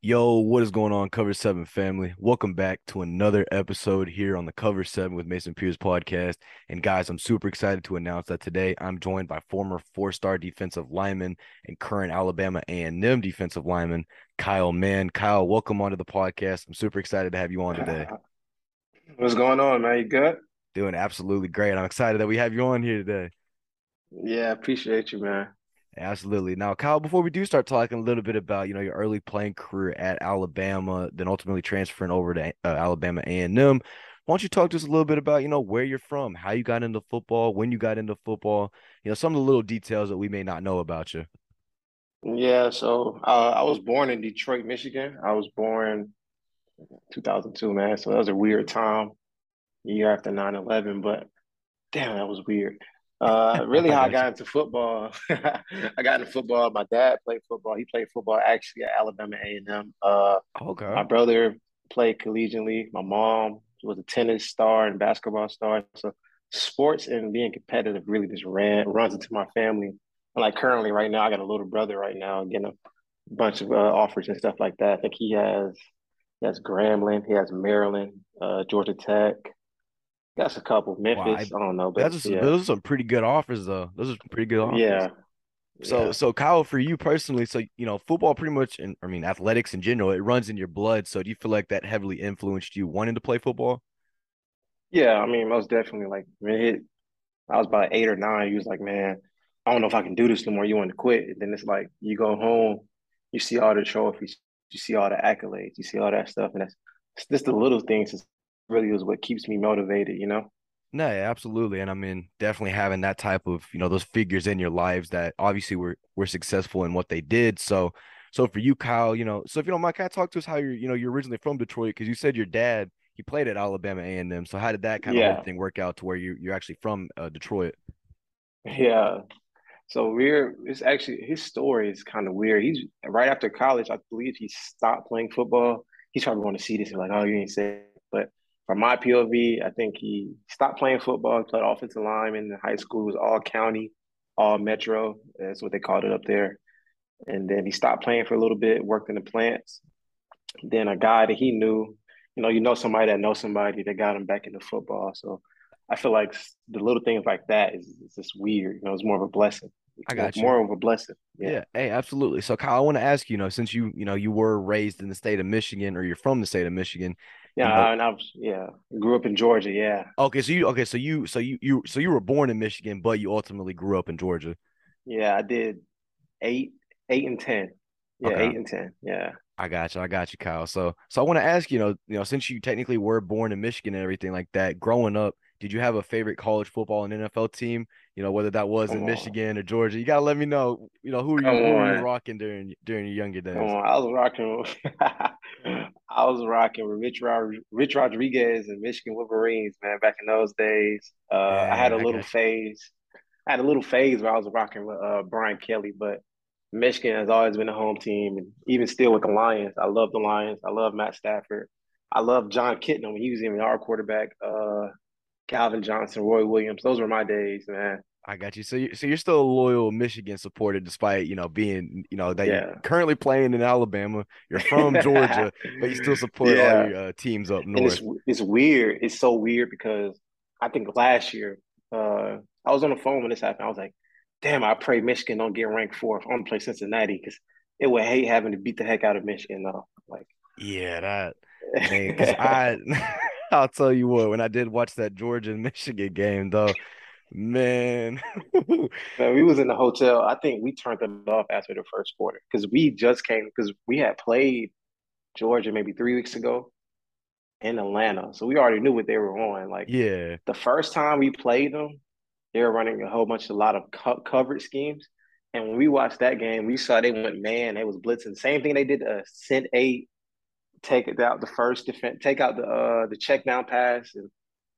Yo, what is going on, Cover Seven family? Welcome back to another episode here on the Cover Seven with Mason Pierce podcast. And guys, I'm super excited to announce that today I'm joined by former four-star defensive lineman and current Alabama A&M defensive lineman Kyle Mann. Kyle, welcome onto the podcast. I'm super excited to have you on today. What's going on, man? You good? Doing absolutely great. I'm excited that we have you on here today. Yeah, appreciate you, man. Absolutely. Now, Kyle, before we do start talking a little bit about you know your early playing career at Alabama, then ultimately transferring over to uh, Alabama A and M, why don't you talk to us a little bit about you know where you're from, how you got into football, when you got into football, you know some of the little details that we may not know about you. Yeah, so uh, I was born in Detroit, Michigan. I was born 2002, man. So that was a weird time, year after 9/11. But damn, that was weird. Uh, really, how I got into football. I got into football. My dad played football. He played football actually at Alabama A and M. Uh, okay. My brother played collegiately. My mom was a tennis star and basketball star. So sports and being competitive really just ran runs into my family. And like currently, right now, I got a little brother right now getting a bunch of uh, offers and stuff like that. I think he has he has Grambling, he has Maryland, uh, Georgia Tech. That's a couple. Memphis, wow, I, I, don't know, but that's yeah. those are some pretty good offers though. Those are pretty good offers. Yeah. So yeah. so Kyle, for you personally, so you know, football pretty much and I mean athletics in general, it runs in your blood. So do you feel like that heavily influenced you wanting to play football? Yeah, I mean, most definitely. Like, man, it, I was about eight or nine. He was like, man, I don't know if I can do this no more. You want to quit? And then it's like you go home, you see all the trophies, you see all the accolades, you see all that stuff, and that's just the little things really is what keeps me motivated, you know? No, yeah, absolutely. And I mean, definitely having that type of, you know, those figures in your lives that obviously were were successful in what they did. So so for you, Kyle, you know, so if you don't mind, can I talk to us how you're, you know, you're originally from Detroit because you said your dad he played at Alabama A and M. So how did that kind yeah. of thing work out to where you you're actually from uh, Detroit? Yeah. So we're it's actually his story is kind of weird. He's right after college, I believe he stopped playing football. He's probably going to see this and like, oh, you ain't say, but from my POV, I think he stopped playing football, he played offensive line in high school. It was all county, all metro. That's what they called it up there. And then he stopped playing for a little bit, worked in the plants. Then a guy that he knew, you know, you know somebody that knows somebody that got him back into football. So I feel like the little things like that is, is just weird. You know, it's more of a blessing. I got you. More of a blessing. Yeah. yeah. Hey, absolutely. So Kyle, I want to ask you, you know, since you, you know, you were raised in the state of Michigan or you're from the state of Michigan, yeah, you know, and I was yeah, grew up in Georgia. Yeah. Okay, so you okay, so you so you you so you were born in Michigan, but you ultimately grew up in Georgia. Yeah, I did eight, eight and ten. Yeah, okay. eight and ten. Yeah. I got you. I got you, Kyle. So so I want to ask you know you know since you technically were born in Michigan and everything like that, growing up, did you have a favorite college football and NFL team? You know, whether that was Come in on. Michigan or Georgia. You gotta let me know. You know, who were you, who were you rocking during during your younger days? I was rocking. I was rocking with Rich Rod- Rich Rodriguez and Michigan Wolverines, man. Back in those days, uh, yeah, I had a little phase. I had a little phase where I was rocking with uh, Brian Kelly, but Michigan has always been a home team, and even still with the Lions. I love the Lions. I love Matt Stafford. I love Jon Kitna when he was even our quarterback. Uh, Calvin Johnson, Roy Williams. Those were my days, man. I got you. So you so you're still a loyal Michigan supporter despite, you know, being, you know, that yeah. you're currently playing in Alabama. You're from Georgia, but you still support yeah. all your uh, teams up north. It's, it's, weird. It's so weird because I think last year, uh, I was on the phone when this happened. I was like, damn, I pray Michigan don't get ranked fourth. I want to play Cincinnati because it would hate having to beat the heck out of Michigan though. Like Yeah, that man, I I'll tell you what, when I did watch that Georgia and Michigan game, though, man. man, we was in the hotel. I think we turned it off after the first quarter because we just came because we had played Georgia maybe three weeks ago in Atlanta, so we already knew what they were on. Like, yeah, the first time we played them, they were running a whole bunch a lot of co- coverage schemes. And when we watched that game, we saw they went man. They was blitzing. Same thing they did to sent eight take it out the first defense, take out the uh the check down pass, and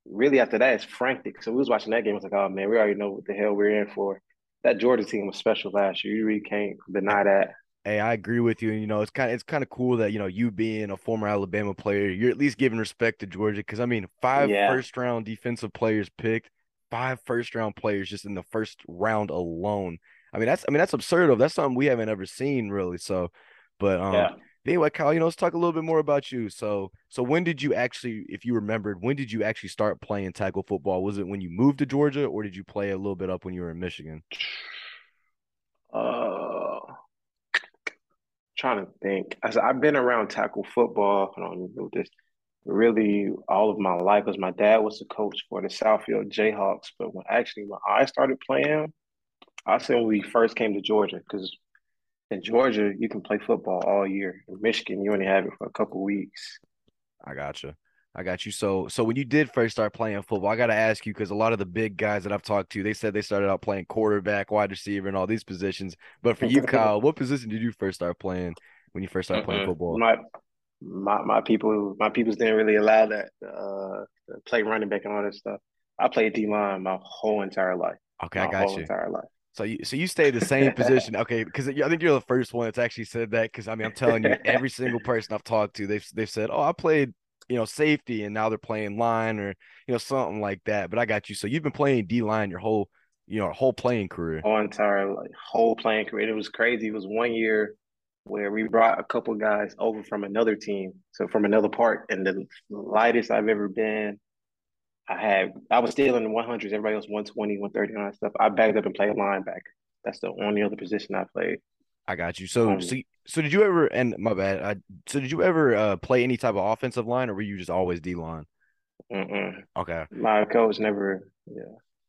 really after that it's frantic. So we was watching that game. I was like, oh man, we already know what the hell we're in for. That Georgia team was special last year. You really can't deny that. Hey, I agree with you. You know, it's kind of it's kind of cool that you know you being a former Alabama player, you're at least giving respect to Georgia because I mean, five yeah. first round defensive players picked, five first round players just in the first round alone. I mean, that's I mean that's absurd. Of that's something we haven't ever seen really. So, but um, yeah. Anyway, Kyle, you know, let's talk a little bit more about you. So, so when did you actually, if you remembered, when did you actually start playing tackle football? Was it when you moved to Georgia, or did you play a little bit up when you were in Michigan? Uh, trying to think. As I've been around tackle football. I don't know this. Really, all of my life, because my dad was the coach for the Southfield Jayhawks. But when actually when I started playing, I said when we first came to Georgia, because in Georgia you can play football all year. In Michigan, you only have it for a couple weeks. I gotcha. I got you. So, so when you did first start playing football, I got to ask you because a lot of the big guys that I've talked to, they said they started out playing quarterback, wide receiver, and all these positions. But for you, Kyle, what position did you first start playing when you first started playing football? My my my people my peoples didn't really allow that uh play running back and all that stuff. I played D line my whole entire life. Okay, my I got whole you. entire life. So you so you stayed the same position, okay? Because I think you're the first one that's actually said that. Because I mean, I'm telling you, every single person I've talked to, they've they've said, "Oh, I played, you know, safety, and now they're playing line or you know something like that." But I got you. So you've been playing D line your whole, you know, whole playing career. whole entire like whole playing career. It was crazy. It was one year where we brought a couple guys over from another team, so from another part, and the lightest I've ever been. I had I was still in the 100s. Everybody else 120, 130, and all that stuff. I backed up and played linebacker. That's the only other position I played. I got you. So Um, so so did you ever? And my bad. I, so did you ever uh, play any type of offensive line, or were you just always D line? Okay. My coach never. Yeah.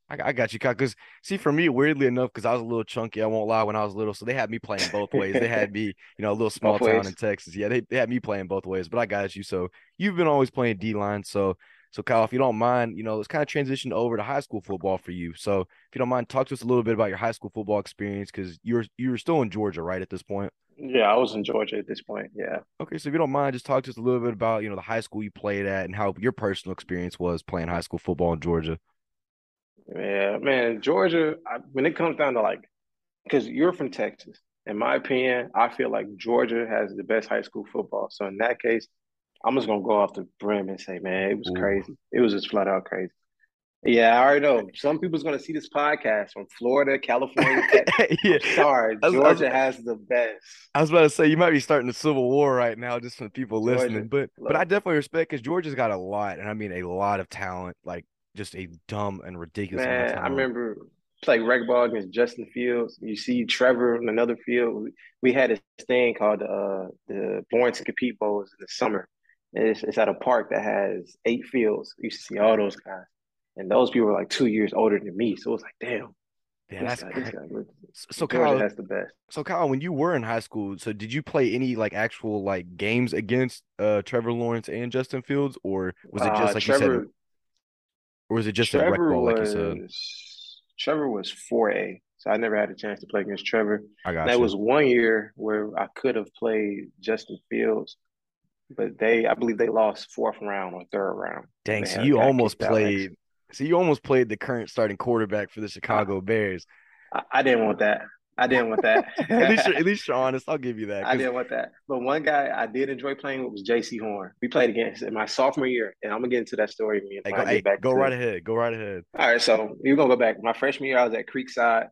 I, I got you, because see, for me, weirdly enough, because I was a little chunky, I won't lie, when I was little, so they had me playing both ways. They had me, you know, a little small Both town ways. in Texas. Yeah, they, they had me playing both ways, but I got you. So you've been always playing D line. So, so Kyle, if you don't mind, you know, let's kind of transition over to high school football for you. So, if you don't mind, talk to us a little bit about your high school football experience, because you're you're still in Georgia, right, at this point. Yeah, I was in Georgia at this point. Yeah. Okay, so if you don't mind, just talk to us a little bit about you know the high school you played at and how your personal experience was playing high school football in Georgia. Yeah, man, Georgia, I, when it comes down to like, because you're from Texas, in my opinion, I feel like Georgia has the best high school football. So in that case, I'm just gonna go off the brim and say, man, it was Ooh. crazy. It was just flat out crazy. Yeah, I already know. Some people's gonna see this podcast from Florida, California, yeah, Sorry, I was- Georgia has the best. I was about to say you might be starting a civil war right now just from the people Georgia, listening, but but I definitely respect because Georgia's got a lot, and I mean a lot of talent, like just a dumb and ridiculous amount of Man, I remember playing rec ball against Justin Fields. You see Trevor in another field. We had this thing called uh, the Born to Compete Bowls in the summer. It's, it's at a park that has eight fields. You used to see all those guys. And those people were like two years older than me. So it was like, damn, Yeah, that's guy, guy. So Kyle, has the best. so Kyle, when you were in high school, so did you play any like actual like games against uh Trevor Lawrence and Justin Fields, or was it just Uh, like you said, or was it just a rec Trevor ball like you said? was Trevor was 4A. So I never had a chance to play against Trevor. I got that was one year where I could have played Justin Fields, but they, I believe they lost fourth round or third round. Dang, so you almost kicked out next. played. So you almost played the current starting quarterback for the Chicago Bears. I, I didn't want that. I didn't want that. At least, you're, at least you're honest. I'll give you that. I didn't want that. But one guy I did enjoy playing with was Jaycee Horn. We played against in my sophomore year, and I'm gonna get into that story Hey, go, hey, back go right ahead. Go right ahead. All right, so you're gonna go back. My freshman year, I was at Creekside,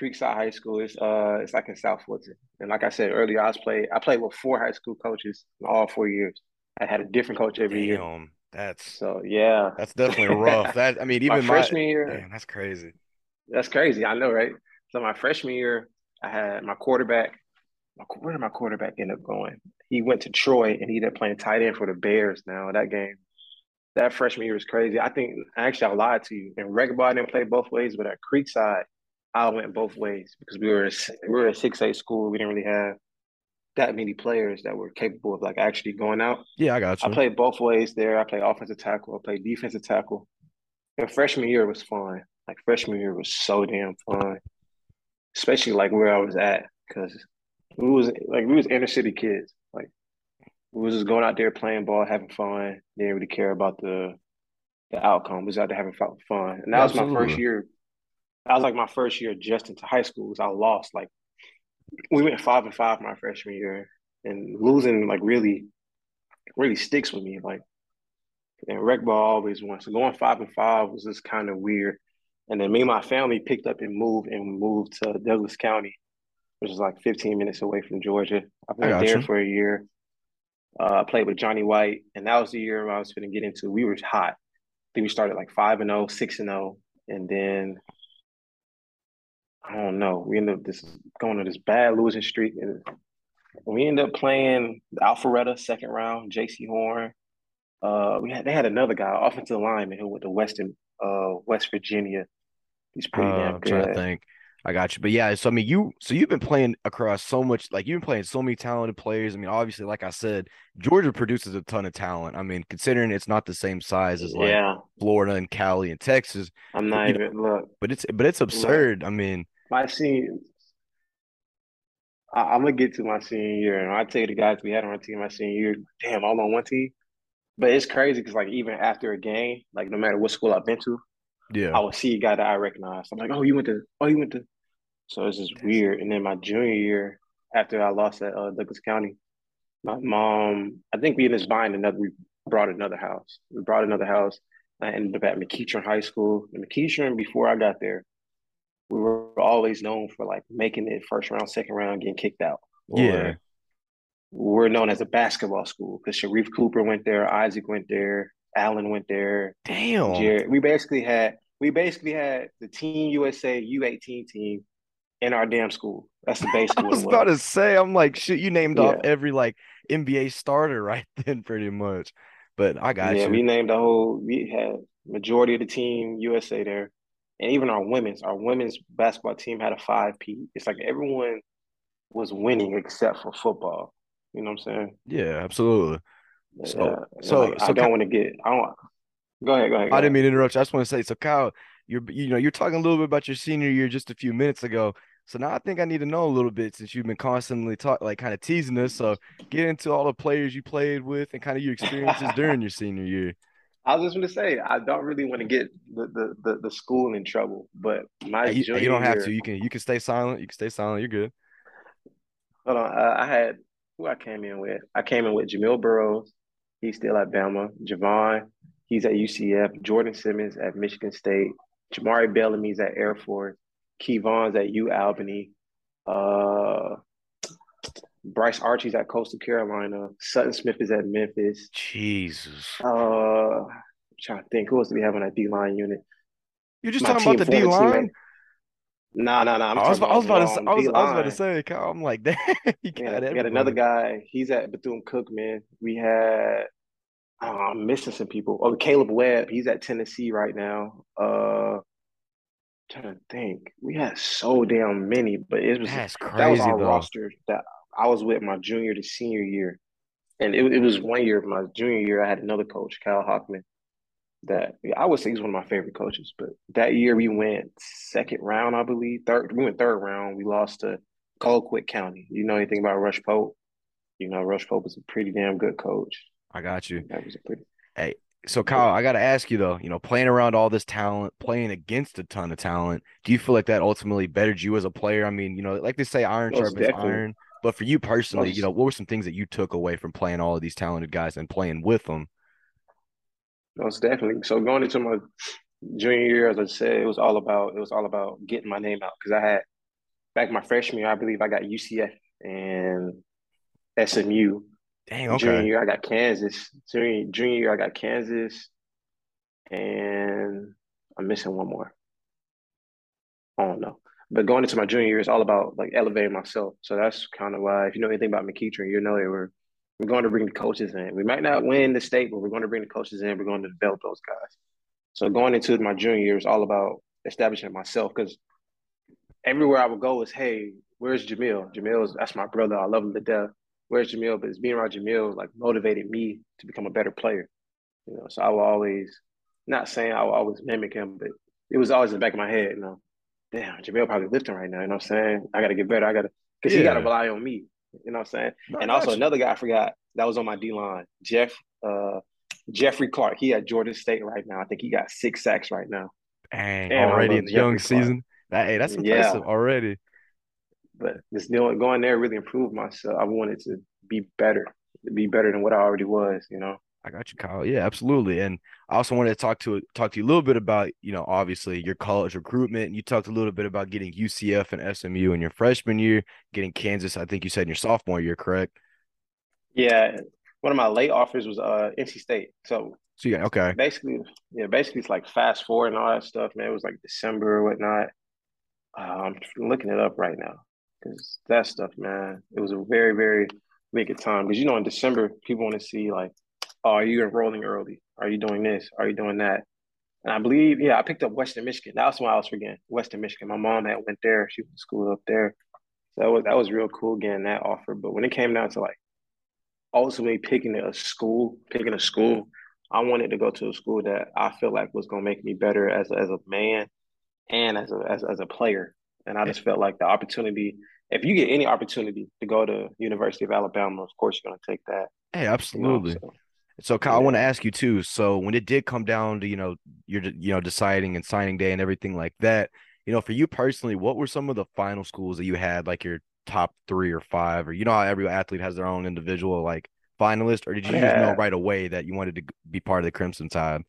Creekside High School. It's uh, it's like in South Fulton. And like I said earlier, I was played. I played with four high school coaches in all four years. I had a different coach every year. That's So yeah, that's definitely rough. That I mean, even my, freshman year, damn, that's crazy. that's crazy. I know, right? So my freshman year, I had my quarterback. My, where did my quarterback end up going? He went to Troy, and he ended up playing tight end for the Bears. Now that game, that freshman year was crazy. I think actually I lied to you. In regular ball, I didn't play both ways, but at Creekside, I went both ways because we were a, we were a six eight school. We didn't really have that many players that were capable of like actually going out. Yeah, I got I played both ways there. I played offensive tackle. I played defensive tackle. And freshman year was fun. Like freshman year was so damn fun, especially like where I was at because we was like we was inner city kids. Like we was just going out there playing ball, having fun. Didn't really care about the the outcome. We was out there having fun, and that was my first year. That was like my first year just into high school. Because I lost like we went five and five my freshman year, and losing like really really sticks with me. Like and rec ball always won. So going five and five was just kind of weird. And then me and my family picked up and moved and moved to Douglas County, which is like 15 minutes away from Georgia. I went there gotcha. for a year. Uh, I played with Johnny White, and that was the year I was going to get into. We were hot. I think we started like five and 0, 6 and zero, and then I don't know. We ended up this going to this bad losing streak, and we ended up playing Alpharetta second round, Jaycee Horn. Uh, we had they had another guy, offensive lineman, who went to Western, uh, West Virginia. He's pretty uh, damn good. I'm trying to think. I got you. But yeah, so I mean, you so you've been playing across so much, like you've been playing so many talented players. I mean, obviously, like I said, Georgia produces a ton of talent. I mean, considering it's not the same size as like yeah. Florida and Cali and Texas. I'm not even know, look, but it's but it's absurd. Look, I mean, my senior, I, am gonna get to my senior year, and I tell you the guys we had on our team my senior year. Damn, all on one team. But it's crazy because like even after a game, like no matter what school I've been to, yeah, I will see a guy that I recognize. I'm like, oh, you went to, oh, you went to. So it's just weird. And then my junior year, after I lost at uh, Douglas County, my mom, I think we ended up buying another. We brought another house. We brought another house. I ended up at McEachern High School. And McEachern, before I got there, we were always known for like making it first round, second round, getting kicked out. yeah. We're known as a basketball school because Sharife Cooper went there, Isaac went there, Allen went there. Damn. Jared. We basically had we basically had the Team USA U18 team in our damn school. That's the base school. I was about to say, I'm like, shit, you named yeah. off every like NBA starter right then, pretty much. But I got yeah, you. we named the whole. We had majority of the team USA there, and even our women's. Our women's basketball team had a five P. It's like everyone was winning except for football. You know what I'm saying? Yeah, absolutely. So, yeah. so, like, so I don't want to get. I don't. Go ahead. Go ahead. Go I didn't mean to interrupt. You. I just want to say, so Kyle, you're you know you're talking a little bit about your senior year just a few minutes ago. So now I think I need to know a little bit since you've been constantly talk like kind of teasing us. So get into all the players you played with and kind of your experiences during your senior year. I was just going to say I don't really want to get the, the the, the school in trouble, but my hey, you, you, don't have year, to. You can you can stay silent. You can stay silent. You're good. Hold on. Uh, I had who I came in with. I came in with Jamil Burroughs. He's still at Bama. Javon, he's at UCF. Jordan Simmons at Michigan State. Jamari Bellamy's at Air Force. Keyvon's at U Albany. Uh, Bryce Archie's at Coastal Carolina. Sutton Smith is at Memphis. Jesus. Uh, I'm trying to think who else do we have on that D line unit? You're just My talking about the D line. No, no, no. I was, about to say, I was, I was about to say, Kyle, I'm like, damn, you got yeah, We got another guy. He's at Bethune Cookman. We had, oh, I'm missing some people. Oh, Caleb Webb. He's at Tennessee right now. Uh, trying to think. We had so damn many, but it was That's crazy, that was our though. roster that I was with my junior to senior year. And it, it was one year of my junior year, I had another coach, Kyle Hockman, that I would say he's one of my favorite coaches. But that year we went second round, I believe. Third we went third round. We lost to Colquitt County. You know anything about Rush Propst? You know, Rush Propst is a pretty damn good coach. I got you. That was a pretty Hey, so Kyle, I got to ask you though, you know, playing around all this talent, playing against a ton of talent, do you feel like that ultimately bettered you as a player? I mean, you know, like they say, iron Most sharpens definitely. iron. But for you personally, Most. you know, what were some things that you took away from playing all of these talented guys and playing with them? Most definitely. So going into my junior year, as I said, it was all about it was all about getting my name out because I had back my freshman year, I believe I got UCF and SMU Dang, okay. Junior year, I got Kansas. Junior, junior year, I got Kansas, and I'm missing one more. I don't know. But going into my junior year, it's all about like elevating myself. So that's kind of why, if you know anything about McEachern, you know that we're we're going to bring the coaches in. We might not win the state, but we're going to bring the coaches in. We're going to develop those guys. So going into my junior year is all about establishing myself because everywhere I would go is, hey, where's Jamil? Jamil is that's my brother. I love him to death where's Jamil? But it's being around Jamil like motivated me to become a better player. You know, so I will always not saying I will always mimic him, but it was always in the back of my head, you know, damn, Jamil probably lifting right now, you know what I'm saying? I gotta get better. I gotta because yeah. he gotta rely on me. You know what I'm saying? No, and also you. another guy I forgot that was on my D line, Jeff uh Jeffrey Clark. He at Jordan State right now. I think he got six sacks right now. Dang, already in the young season. That, hey, that's impressive yeah. already but just doing going there really improved myself. I wanted to be better, to be better than what I already was, you know. I got you, Kyle. Yeah, absolutely. And I also wanted to talk to talk to you a little bit about, you know, obviously your college recruitment. You talked a little bit about getting UCF and SMU in your freshman year, getting Kansas. I think you said in your sophomore year, correct? Yeah, one of my late offers was uh NC State. So, so yeah, okay. Basically, yeah, basically it's like fast forward and all that stuff, man. It was like December or whatnot. Uh, I'm looking it up right now because that stuff, man, it was a very, very wicked time. Because you know, in December, people want to see like, oh, are you enrolling early? Are you doing this? Are you doing that? And I believe, yeah, I picked up Western Michigan. That was when I was forgetting Western Michigan. My mom had went there. She went to school up there. So that was that was real cool getting that offer. But when it came down to like ultimately picking a school, picking a school, I wanted to go to a school that I feel like was gonna make me better as a, as a man and as a as, as a player. And I just felt like the opportunity, if you get any opportunity to go to University of Alabama, of course you're gonna take that. Hey, absolutely. You know, so, so Kyle, yeah. I want to ask you too. So when it did come down to, you know, you're you know, deciding and signing day and everything like that, you know, for you personally, what were some of the final schools that you had, like your top three or five, or you know how every athlete has their own individual like finalist, or did you yeah. just know right away that you wanted to be part of the Crimson Tide?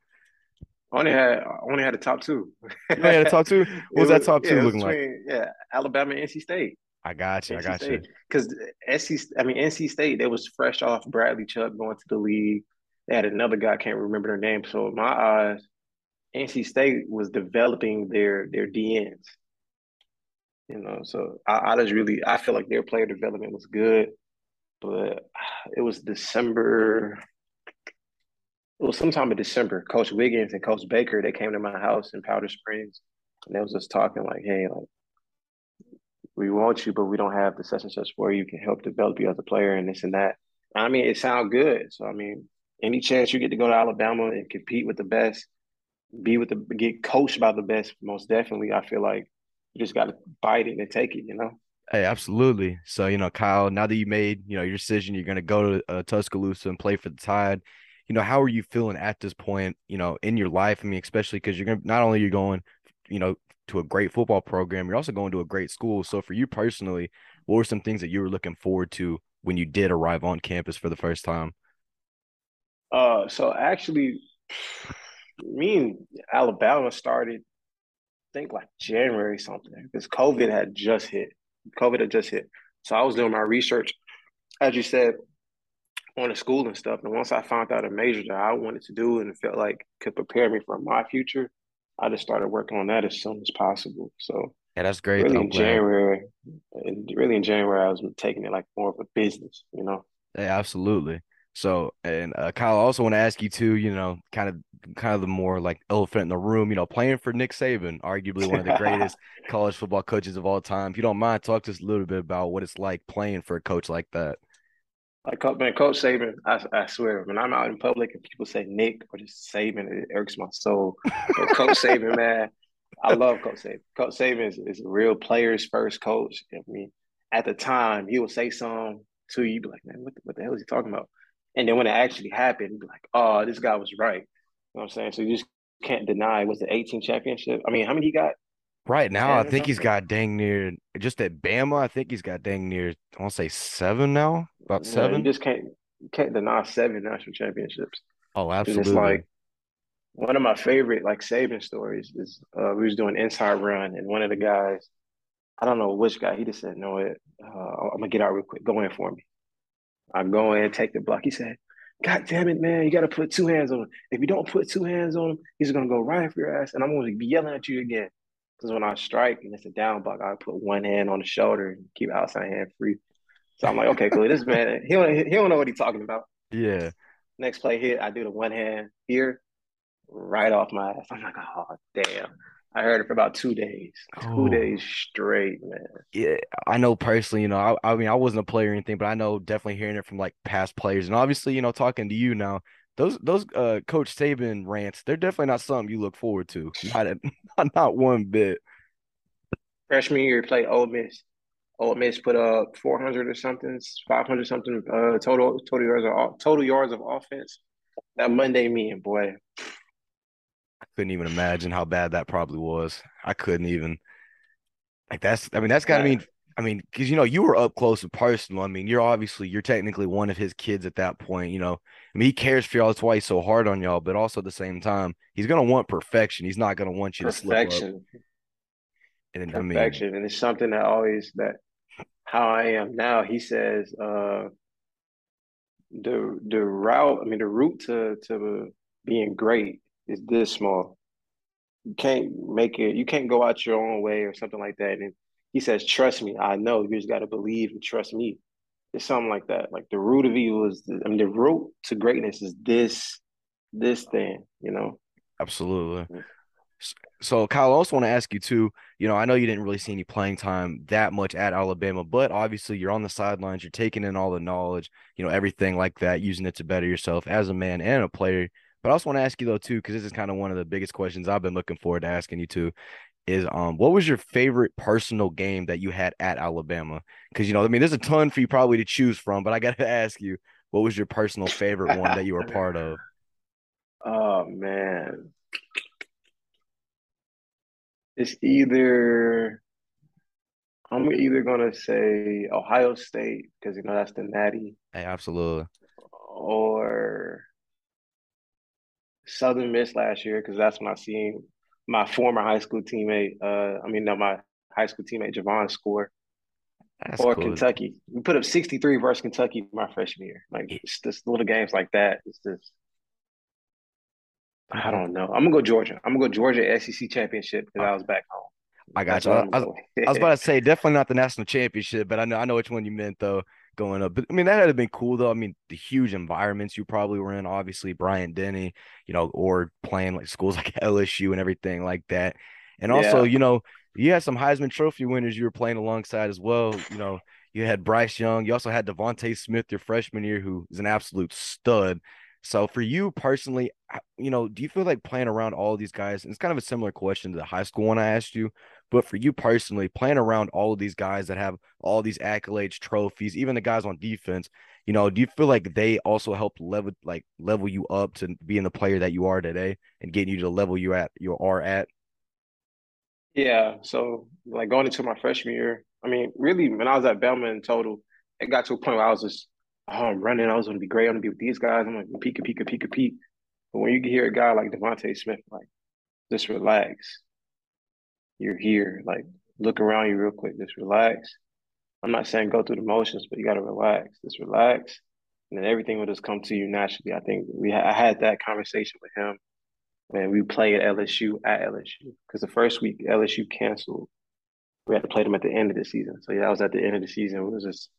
I only had I only had the top two. you had the top two. What was, was that top two yeah, looking between, like? Yeah, Alabama, NC State. I got you. NC I got State. you. Because SC, I mean NC State, they was fresh off Bradley Chubb going to the league. They had another guy, I can't remember their name. So in my eyes, NC State was developing their their DNs. You know, so I, I just really I feel like their player development was good, but it was December. It was sometime in December. Coach Wiggins and Coach Baker they came to my house in Powder Springs, and they was just talking like, "Hey, like we want you, but we don't have the such and such for you. Can help develop you as a player and this and that." I mean, it sounds good. So I mean, any chance you get to go to Alabama and compete with the best, be with the get coached by the best, most definitely, I feel like you just got to bite it and take it, you know. Hey, absolutely. So, you know, Kyle, now that you made, you know, your decision, you're going to go to uh, Tuscaloosa and play for the Tide. You know, how are you feeling at this point, you know, in your life? I mean, especially because you're going to, not only you're going, you know, to a great football program, you're also going to a great school. So for you personally, what were some things that you were looking forward to when you did arrive on campus for the first time? Uh, so actually, me and Alabama started I think like January something because COVID had just hit. COVID had just hit. So I was doing my research, as you said, on the school and stuff. And once I found out a major that I wanted to do and felt like could prepare me for my future, I just started working on that as soon as possible. So yeah, that's great. Really in January, and really in January, I was taking it like more of a business, you know. Yeah, absolutely. So, and uh, Kyle, I also want to ask you too. You know, kind of, kind of the more like elephant in the room. You know, playing for Nick Saban, arguably one of the greatest college football coaches of all time. If you don't mind, talk to us a little bit about what it's like playing for a coach like that. Like man, Coach Saban, I, I swear, when I'm out in public and people say Nick or just Saban, it irks my soul. But Coach Saban, man, I love Coach Saban. Coach Saban is, is a real players first coach. I mean, at the time, he would say something to you, be like, man, what the, what the hell is he talking about? And then when it actually happened, be like, oh, this guy was right. You know what I'm saying? So you just can't deny was the 18 championship. I mean, how many he got? Right now, I think he's got dang near just at Bama. I think he's got dang near. I want to say seven now, about seven. Yeah, you just can't can't deny seven national championships. Oh, absolutely. It's like one of my favorite like Saban stories is uh, we was doing inside run, and one of the guys, I don't know which guy, he just said, "No, it, uh, I'm gonna get out real quick. Go in for me." I go in, take the block. He said, God damn it, man, you got to put two hands on him. If you don't put two hands on him, he's going to go right for your ass. And I'm going to be yelling at you again. Because when I strike and it's a down block, I put one hand on the shoulder and keep outside hand free. So I'm like, okay, cool. This man, he don't, he don't know what he's talking about. Yeah. Next play hit, I do the one hand here, right off my ass. I'm like, oh, damn. I heard it for about two days, two oh. days straight, man. Yeah, I know personally. You know, I, I mean, I wasn't a player or anything, but I know definitely hearing it from like past players, and obviously, you know, talking to you now, those those uh Coach Saban rants, they're definitely not something you look forward to. Not not, not one bit. Freshman year, play Ole Miss. Ole Miss put up 400 or something, 500 something uh, total total yards of total yards of offense. That Monday meeting, boy, I couldn't even imagine how bad that probably was. I couldn't even like that's I mean that's got to mean I mean cuz you know you were up close and personal. I mean you're obviously you're technically one of his kids at that point, you know. I mean he cares for y'all that's why he's so hard on y'all, but also at the same time, he's going to want perfection. He's not going to want you perfection. to slip up. And perfection I mean, and it's something that always that how I am now, he says uh the the route, I mean, the route to to being great is this small. You can't make it. You can't go out your own way or something like that. And he says, "Trust me, I know. You just got to believe and trust me." It's something like that. Like the root of evil is. I mean, the root to greatness is this this thing. You know. Absolutely. So, Kyle, I also want to ask you too. You know, I know you didn't really see any playing time that much at Alabama, but obviously you're on the sidelines, you're taking in all the knowledge, you know, everything like that, using it to better yourself as a man and a player. But I also want to ask you though too, because this is kind of one of the biggest questions I've been looking forward to asking you too. Is um, what was your favorite personal game that you had at Alabama? Because you know, I mean, there's a ton for you probably to choose from, but I got to ask you, what was your personal favorite one that you were part of? Oh man, it's either I'm either gonna say Ohio State because you know that's the Natty. Hey, absolutely. Or Southern Miss last year because that's when I seen my former high school teammate. Uh, I mean, no, my high school teammate Javon score. That's or cool. Kentucky. We put up 63 versus Kentucky my freshman year. Like it's just little games like that. It's just I don't know. I'm gonna go Georgia. I'm gonna go Georgia SEC championship because I was back home. I got you. I, I, I, was about to say definitely not the national championship, but I know I know which one you meant though. Going up, but I mean that had been cool though. I mean the huge environments you probably were in, obviously Bryant Denny, you know, or playing like schools like LSU and everything like that. And also, yeah. you know, you had some Heisman Trophy winners you were playing alongside as well. You know, you had Bryce Young. You also had DeVonta Smith your freshman year, who is an absolute stud. So for you personally, you know, do you feel like playing around all these guys? And it's kind of a similar question to the high school one I asked you, but for you personally, playing around all of these guys that have all these accolades, trophies, even the guys on defense, you know, do you feel like they also help level like level you up to being the player that you are today and getting you to the level you at you are at? Yeah. So like going into my freshman year, I mean, really when I was at Bama in total, it got to a point where I was just oh, I'm running. I was going to be great. I'm going to be with these guys. I'm going to peek, a peek, peek, peek. But when you hear a guy like DeVonta Smith, like, just relax. You're here. Like, look around you real quick. Just relax. I'm not saying go through the motions, but you got to relax. Just relax. And then everything will just come to you naturally. I think we ha- I had that conversation with him when we played at LSU at LSU because the first week LSU canceled. We had to play them at the end of the season. So yeah, that was at the end of the season. It was just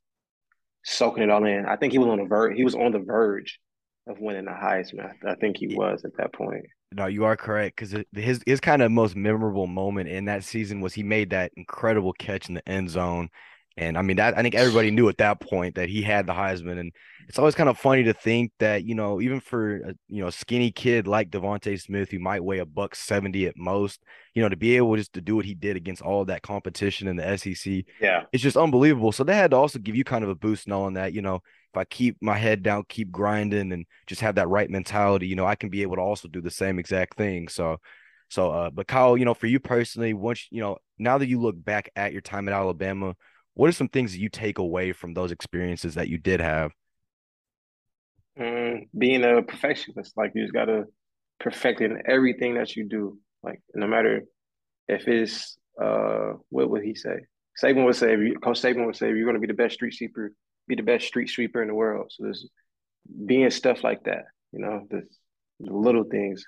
soaking it all in. I think he was on the verge. He was on the verge of winning the Heisman. I think he was at that point. No, you are correct because his his kind of most memorable moment in that season was he made that incredible catch in the end zone and I mean that I think everybody knew at that point that he had the Heisman, and it's always kind of funny to think that you know even for a you know skinny kid like DeVonta Smith who might weigh a buck seventy at most, you know to be able just to do what he did against all that competition in the SEC, yeah, it's just unbelievable. So they had to also give you kind of a boost knowing that you know if I keep my head down, keep grinding, and just have that right mentality, you know I can be able to also do the same exact thing. So. So, uh, but Kyle, you know, for you personally, once you know, now that you look back at your time at Alabama, what are some things that you take away from those experiences that you did have? Mm, being a perfectionist, like you just gotta perfect in everything that you do. Like no matter if it's uh, what would he say? Saban would say, Coach Saban would say, you're gonna be the best street sweeper, be the best street sweeper in the world. So there's being stuff like that, you know, the, the little things.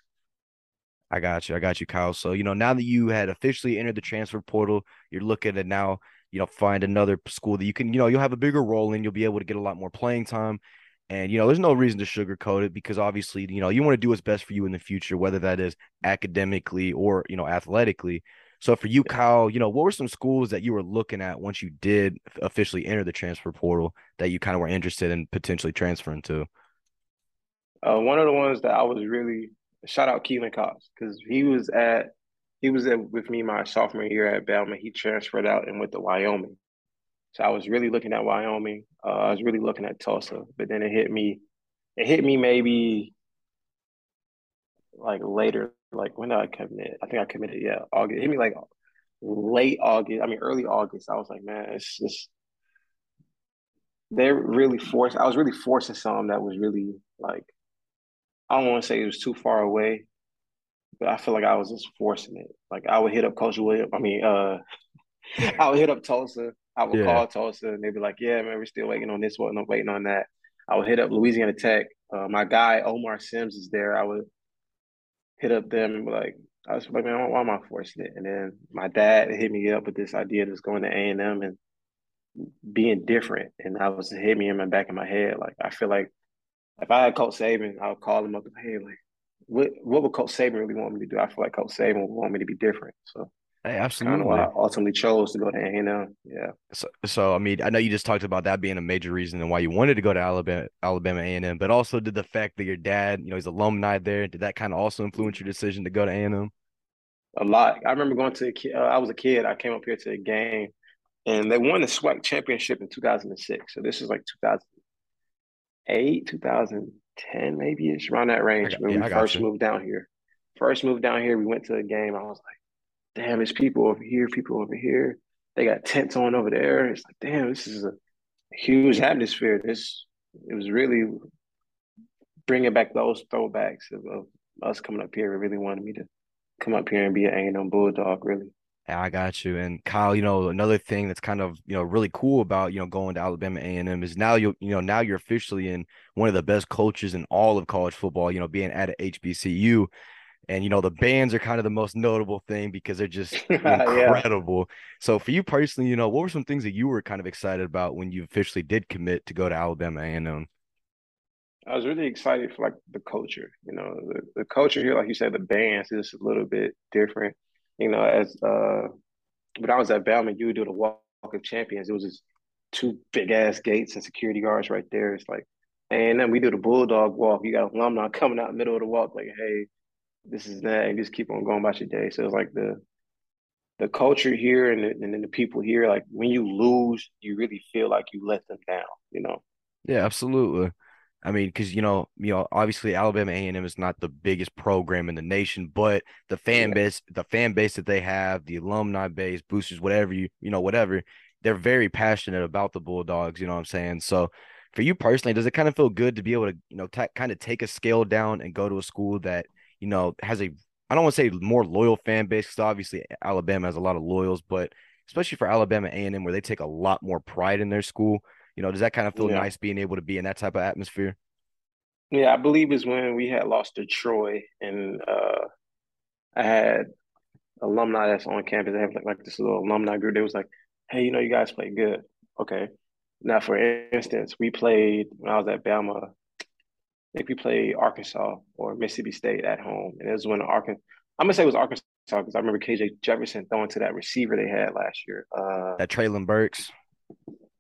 I got you. I got you, Kyle. So, you know, now that you had officially entered the transfer portal, you're looking at now you know, find another school that you can, you know, you'll have a bigger role in, you'll be able to get a lot more playing time. And, you know, there's no reason to sugarcoat it because obviously, you know, you want to do what's best for you in the future, whether that is academically or, you know, athletically. So for you, Kyle, you know, what were some schools that you were looking at once you did officially enter the transfer portal that you kind of were interested in potentially transferring to? Uh, one of the ones that I was really shout out Keelan Cox because he was at he was at, with me my sophomore year at Bama. He transferred out and went to Wyoming. So I was really looking at Wyoming. Uh, I was really looking at Tulsa, but then it hit me. It hit me maybe like later, like when did I commit? I think I committed, yeah, August. It hit me like late August. I mean, early August. I was like, man, it's just they're really forced. I was really forcing something that was really like I don't want to say it was too far away, but I feel like I was just forcing it. Like I would hit up Coach William. I mean, uh, I would hit up Tulsa. I would yeah. call Tulsa, and they'd be like, "Yeah, man, we're still waiting on this one. I'm waiting on that." I would hit up Louisiana Tech. Uh, my guy Omar Sims is there. I would hit up them and be like I was like, man, why am I forcing it? And then my dad hit me up with this idea of just going to A and M and being different. And I was hit me in my back of my head. Like I feel like if I had Coach Saban, I would call him up and hey, like, what what would Coach Saban really want me to do? I feel like Coach Saban would want me to be different. So Hey, absolutely. Kind of why I ultimately chose to go to A&M. Yeah. So, so I mean, I know you just talked about that being a major reason and why you wanted to go to Alabama, Alabama A&M, but also did the fact that your dad, you know, he's alumni there, did that kind of also influence your decision to go to A&M? A lot. I remember going to. Uh, I was a kid. I came up here to a game, and they won the SWAC championship in 2006. So this is like 2008, 2010, maybe it's around that range got, when yeah, we first moved down here. First moved down here, we went to a game. I was like damn, there's people over here, people over here. They got tents on over there. It's like, damn, this is a huge atmosphere. This it was really bringing back those throwbacks of, of us coming up here. It really wanted me to come up here and be an A&M Bulldog, really. I got you. And Kyle, you know, another thing that's kind of, you know, really cool about, you know, going to Alabama A&M is now you you know, now you're officially in one of the best coaches in all of college football, you know, being at a HBCU. And you know, the bands are kind of the most notable thing because they're just incredible. yeah. So for you personally, you know, what were some things that you were kind of excited about when you officially did commit to go to Alabama A&M? I was really excited for like the culture. You know, the, the culture here, like you said, the bands is a little bit different. You know, as uh when I was at Bama, you would do the Walk of Champions. It was just two big ass gates and security guards right there. It's like, and then we do the Bulldog Walk. You got alumni coming out middle of the walk, like, hey, this is that, and just keep on going about your day. So it's like the the culture here and the, and then the people here. Like when you lose, you really feel like you let them down. You know. Yeah, absolutely. I mean, because you know, you know, obviously Alabama A and M is not the biggest program in the nation, but the fan base, the fan base that they have, the alumni base, boosters, whatever you, you know, whatever, they're very passionate about the Bulldogs. You know what I'm saying? So, for you personally, does it kind of feel good to be able to, you know, t- kind of take a scale down and go to a school that you know, has a I don't want to say more loyal fan base because obviously Alabama has a lot of loyals, but especially for Alabama A and M where they take a lot more pride in their school. You know, does that kind of feel yeah. nice being able to be in that type of atmosphere? Yeah, I believe is when we had lost to Troy, and uh, I had alumni that's on campus. They have like, like this little alumni group. They was like, "Hey, you know, you guys play good. Okay." Now, for instance, we played when I was at Bama think we played Arkansas or Mississippi State at home, and it was when Arkansas. I'm gonna say it was Arkansas because I remember KJ Jefferson throwing to that receiver they had last year. Uh, that Treylon Burks.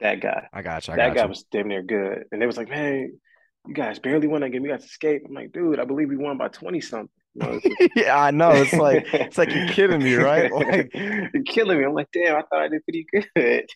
That guy. I got you. I that got guy you. was damn near good, and they was like, "Man, you guys barely won that game. You guys escaped." I'm like, "Dude, I believe we won by twenty something." yeah, I know. It's like it's like you're kidding me, right? Like you're killing me. I'm like, damn, I thought I did pretty good.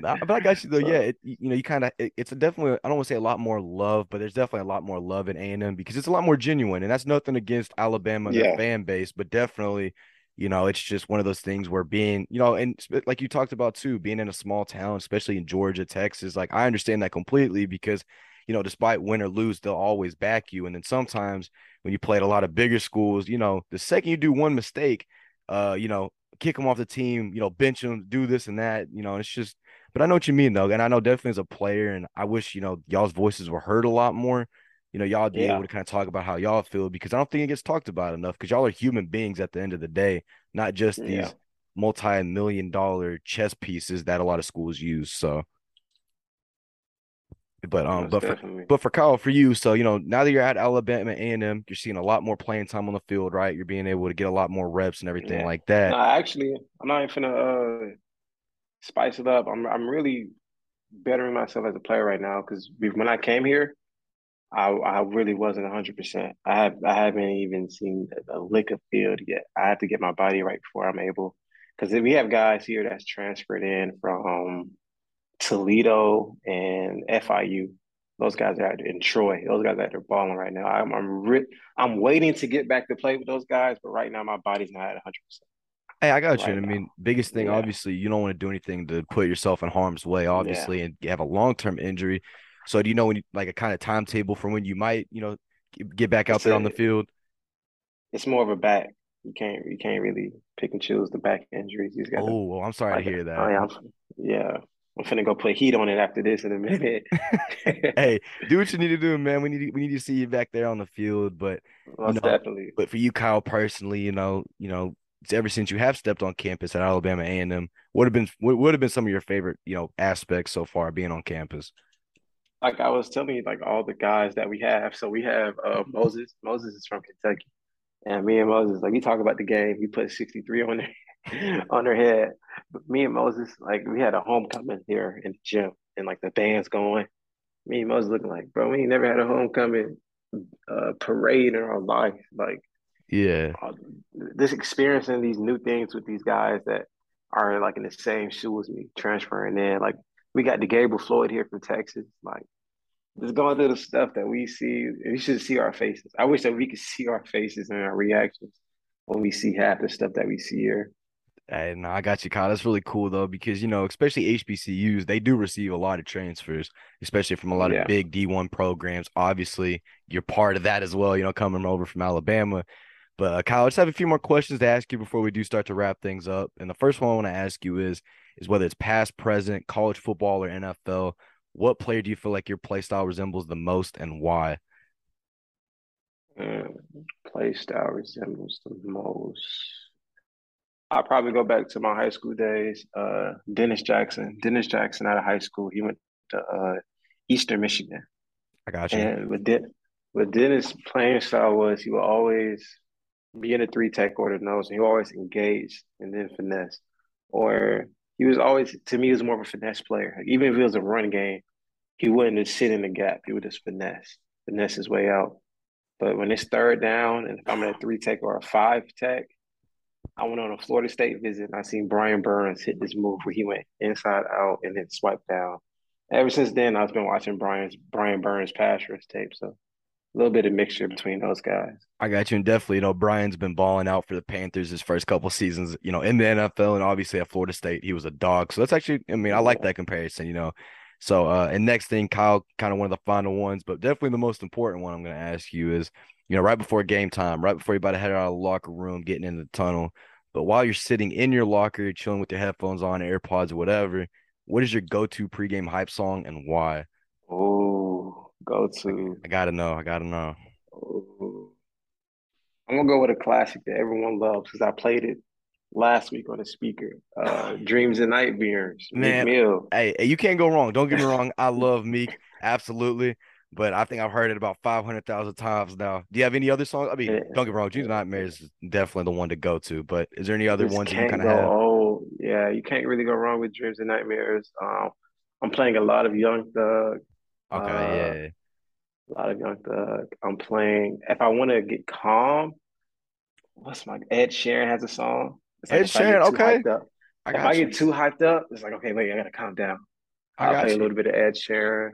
but I got you though. Yeah, it, you know, you kind of it, it's a definitely. I don't want to say a lot more love, but there's definitely a lot more love in A and M because it's a lot more genuine, and that's nothing against Alabama and yeah. their fan base, but definitely. You know, it's just one of those things where being, you know, and like you talked about too, being in a small town, especially in Georgia, Texas, like I understand that completely because you know, despite win or lose, they'll always back you. And then sometimes when you play at a lot of bigger schools, you know, the second you do one mistake, uh, you know, kick them off the team, you know, bench them, do this and that, you know, it's just, but I know what you mean though. And I know definitely as a player, and I wish, you know, y'all's voices were heard a lot more. You know, y'all be yeah. able to kind of talk about how y'all feel because I don't think it gets talked about enough because y'all are human beings at the end of the day, not just these yeah. multi-million dollar chess pieces that a lot of schools use. So but um, but for, but for Kyle, for you, so you know, now that you're at Alabama A and M, you're seeing a lot more playing time on the field, right? You're being able to get a lot more reps and everything yeah. like that. No, actually, I'm not even gonna uh, spice it up. I'm I'm really bettering myself as a player right now because when I came here, I I really wasn't 100. percent I have I haven't even seen a lick of field yet. I have to get my body right before I'm able. Because we have guys here that's transferred in from um, Toledo and FIU. Those guys are in Troy. Those guys are balling right now. I'm I'm re- I'm waiting to get back to play with those guys, but right now my body's not at 100. percent Hey, I got right you. I mean, biggest thing, yeah. obviously, you don't want to do anything to put yourself in harm's way, obviously, yeah. and you have a long term injury. So, do you know when you, like a kind of timetable for when you might, you know, get back out it's there a, on the field? It's more of a back. You can't you can't really pick and choose the back injuries. These guys. Oh, well, I'm sorry like, to hear that. Oh, I, am, yeah, I'm finna go put heat on it after this in a minute. hey, do what you need to do, man. We need to, we need to see you back there on the field, but Most you know, definitely. but for you, Kyle, personally, you know, you know, it's ever since you have stepped on campus at Alabama A and M, what have been what would have been some of your favorite, you know, aspects so far being on campus? Like I was telling you, like all the guys that we have. So we have uh, Moses. Moses is from Kentucky, and me and Moses, like we talk about the game. We put 63 on their on their head. But me and Moses, like we had a homecoming here in the gym, and like the band's going. Me and Moses looking like, bro, we ain't never had a homecoming uh, parade in our life. Like Yeah, uh, this experiencing these new things with these guys that are like in the same shoe as me, transferring in. Like we got the Gabriel Floyd here from Texas. Like just going through the stuff that we see. We should see our faces. I wish that we could see our faces and our reactions when we see half the stuff that we see here. and I got you, Kyle. That's really cool though, because you know, especially HBCUs, they do receive a lot of transfers, especially from a lot of big D1 programs. Obviously, you're part of that as well, you know, coming over from Alabama. But uh, Kyle, I just have a few more questions to ask you before we do start to wrap things up. And the first one I want to ask you is is whether it's past, present, college football, or NFL, what player do you feel like your play style resembles the most and why? Mm, play style resembles the most. I'll probably go back to my high school days. Uh, Dennis Jackson. Dennis Jackson out of high school. He went to uh, Eastern Michigan. I got you. And with Den- with Dennis' playing style was he would always be in a three tech order nose, and he always engage and then finesse. Or he was always to me he was more of a finesse player. Like, even if it was a run game, he wouldn't just sit in the gap. He would just finesse, finesse his way out. But when it's third down, and if I'm in a three tech or a five tech, I went on a Florida State visit and I seen Brian Burns hit this move where he went inside out and then swiped down. Ever since then, I've been watching Brian's Brian Burns pass rush tape. So a little bit of mixture between those guys. I got you. And definitely, you know, Brian's been balling out for the Panthers his first couple seasons, you know, in the NFL and obviously at Florida State, he was a dog. So that's actually, I mean, I like that comparison, you know. So, uh, and next thing, Kyle, kind of one of the final ones, but definitely the most important one I'm going to ask you is, you know, right before game time, right before you're about to head out of the locker room, getting in the tunnel, but while you're sitting in your locker, you're chilling with your headphones on, AirPods, or whatever, what is your go-to pregame hype song and why? Oh, go to. I gotta know. I gotta know. I'm gonna go with a classic that everyone loves because I played it last week on the speaker. Uh, Dreams and Nightmares, Meek Mill. Hey, you can't go wrong. Don't get me wrong. I love Meek, absolutely. But I think I've heard it about 500,000 times now. Do you have any other songs? I mean, Yeah. don't get me wrong. Dreams and Nightmares is definitely the one to go to. But is there any other Just ones you kind of have? Oh, yeah, you can't really go wrong with Dreams and Nightmares. Um, I'm playing a lot of Young Thug, uh, Okay, a lot of Young Thug. I'm playing. If I want to get calm, what's my Ed Sheeran has a song. It's yeah. like Ed if I get Sheeran, okay. I If I you. get too hyped up, it's like okay, wait, I gotta calm down. I I'll play a little bit of Ed Sheeran,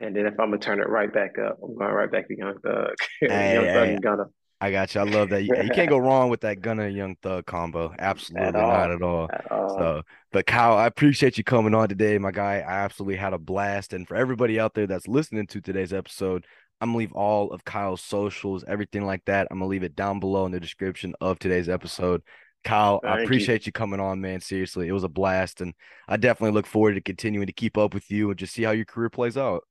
and then if I'm gonna turn it right back up, I'm going right back to Young Thug, Hey, Young Thug hey, and Gunna I got you. I love that. You, you can't go wrong with that Gunna and Young Thug combo. at Absolutely not all, at all. at all. So, but Kyle, I appreciate you coming on today, my guy. I absolutely had a blast. And for everybody out there that's listening to today's episode, I'm gonna leave all of Kyle's socials, everything like that. I'm gonna leave it down below in the description of today's episode. Kyle, I Thank you. appreciate you coming on, man. Seriously, it was a blast, and I definitely look forward to continuing to keep up with you and just see how your career plays out.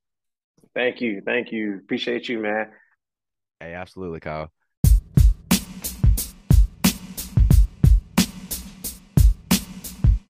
Thank you, thank you. Appreciate you, man. Hey, absolutely, Kyle.